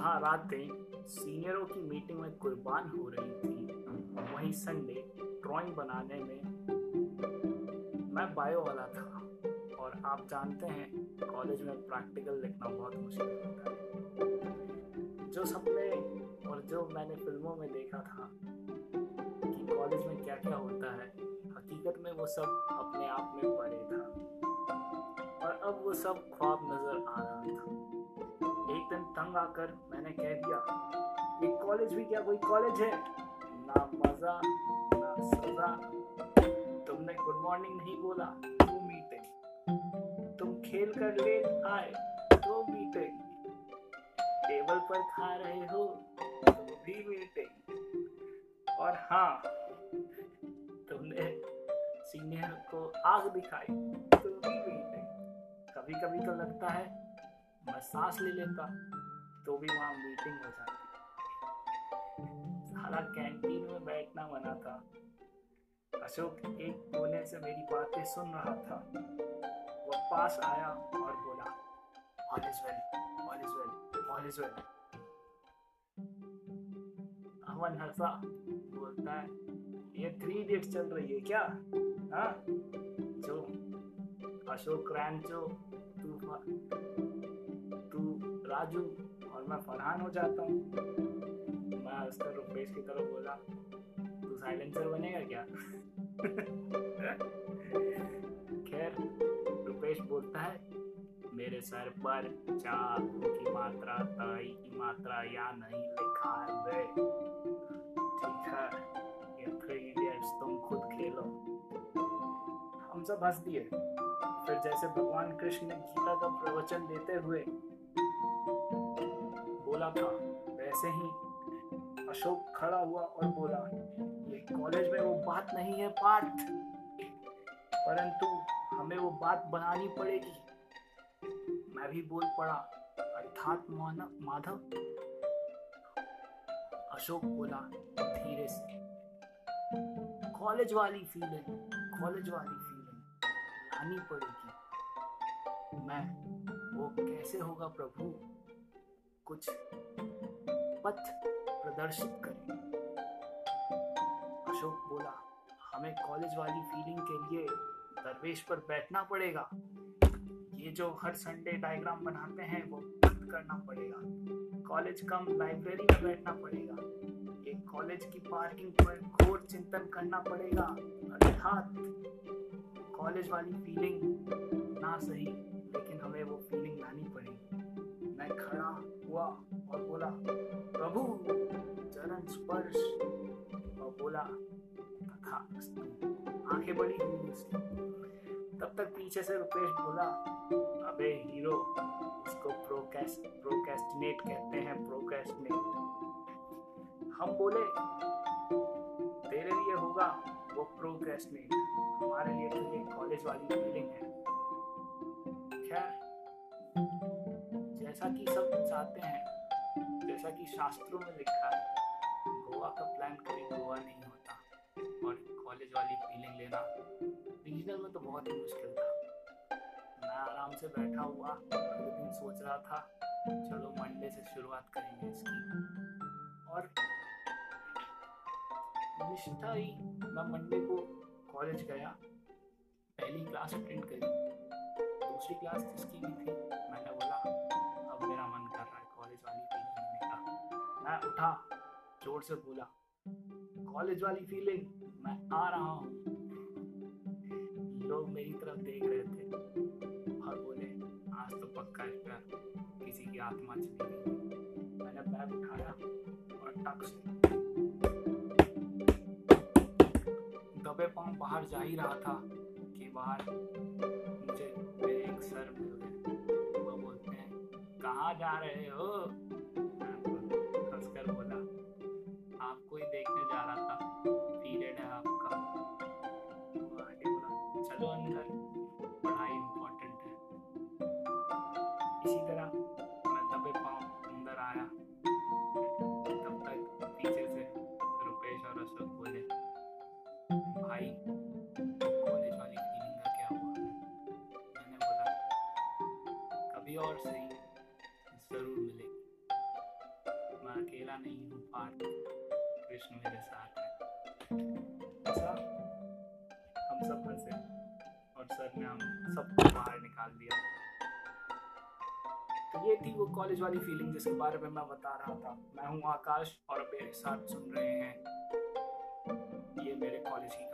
जहाँ रातें सीनियरों की मीटिंग में कुर्बान हो रही थी। वहीं संडे, ड्राइंग बनाने में मैं बायो वाला था। और आप जानते हैं, कॉलेज में प्रैक्टिकल लिखना बहुत मुश्किल होता है। जो सपने और जो मैंने फ़िल्मों में देखा था कि कॉलेज में क्या क्या होता है, हकीकत में वो सब अपने आप में पड़े था। और अब वो सब ख्वाब नज़र आ रहा था। एक दिन तंग आकर मैंने कह दिया, ये कॉलेज भी क्या कोई कॉलेज है? ना मज़ा, ना सजा। तुमने गुड मॉर्निंग नहीं बोला तो मीटिंग तुम खेल कर ले आए तो मीटिंग टेबल पर खा रहे हो तो भी मीटिंग और हाँ तुमने सीनियर को आग दिखाई तो भी मीटिंग कभी कभी तो लगता है मैं सांस ले लेता तो भी वहाँ मीटिंग हो जाती। सारा कैंटीन में बैठना मना था। अशोक एक कोने से मेरी बातें सुन रहा था। वो पास आया और बोला all is well all is well all is well Aman हंसा, बोलता है, ये थ्री इडियट्स चल रही है क्या? हाँ? जो? अशोक, रैंचो, तू राजू और मैं फरहान हो जाता हूँ। मैं उसका रुपेश की तरफ़ बोला, तू साइलेंसर बनेगा क्या? खैर, रुपेश बोलता है, मेरे सर पर चा की मात्रा, ताई की मात्रा, या नहीं लिखा है ठीक है, ये थ्री इडियट्स तुम खुद खेलो। हम सब हंस दिए। फिर जैसे भगवान कृष्ण ने गीता का प्रवचन देते हुए बोला था, वैसे ही अशोक खड़ा हुआ और बोला, ये कॉलेज में वो बात नहीं है, पार्थ। परंतु हमें वो बात बनानी पड़ेगी। मैं भी बोल पड़ा, अर्थात माधव? अशोक बोला, धीरे से। कॉलेज वाली फीलिंग कॉलेज वाली फीलिंग लानी पड़ेगी। मैं, वो कैसे होगा प्रभु? कुछ पथ प्रदर्शित करें। अशोक बोला, हमें कॉलेज वाली फीलिंग के लिए दरवेश पर बैठना पड़ेगा। ये जो हर संडे डायग्राम बनाते हैं, वो बंद करना पड़ेगा। कॉलेज कम लाइब्रेरी में बैठना पड़ेगा। ये कॉलेज की पार्किंग पर घोर चिंतन करना पड़ेगा। अर्थात कॉलेज वाली फीलिंग ना सही, लेकिन हमें वो फीलिंग लानी पड़ेगी। मैं खड़ा हुआ और बोला, प्रभु, चरण स्पर्श। और बोला, तथा आँखें बड़ी हुई उसकी तब तक पीछे से रुपेश बोला, अबे हीरो, इसको प्रोकेस्ट प्रोकेस्टिनेट कहते हैं प्रोकेस्टिनेट हम बोले, तेरे लिए होगा वो प्रोकेस्टिनेट हमारे लिए तो ये कॉलेज वाली फीलिंग है। खैर जैसा कि सब चाहते हैं, जैसा कि शास्त्रों में लिखा है, गोवा का प्लान कभी गोवा नहीं होता। और कॉलेज वाली फीलिंग लेना रीजनल में तो बहुत ही मुश्किल था। मैं आराम से बैठा हुआ, अगले दिन सोच रहा था, चलो मंडे से शुरुआत करेंगे इसकी। और निष्ठा ही, मैं मंडे को कॉलेज गया, पहली क्लास अटेंड करी। दूसरी क्लास जिसकी भी थी, मैंने बोला मैं उठा, ज़ोर से बोला, कॉलेज वाली फीलिंग मैं आ रहा हूँ। लोग मेरी तरफ़ देख रहे थे और बोले, आज तो पक्का इस पर किसी की आत्मा चली गई। मैंने बैग उठाया और टक से दबे पाँव बाहर जा ही रहा था कि बाहर मुझे मेरे एक सर मिल गए। वो बोलते हैं, कहाँ जा रहे हो? और अशोक बोले, भाई कॉलेज वाली फीलिंग का क्या हुआ? मैंने बोला, कभी और सही ज़रूर मिलेगी। मैं अकेला नहीं हूँ, पार्थ कृष्ण मेरे साथ है। ऐसा हम सब हंसे सर ने हम सबको बाहर निकाल दिया। तो ये थी वो कॉलेज वाली फीलिंग जिसके बारे में मैं बता रहा था। मैं हूँ आकाश और मेरे साथ सुन रहे हैं। ये मेरे कॉलेज की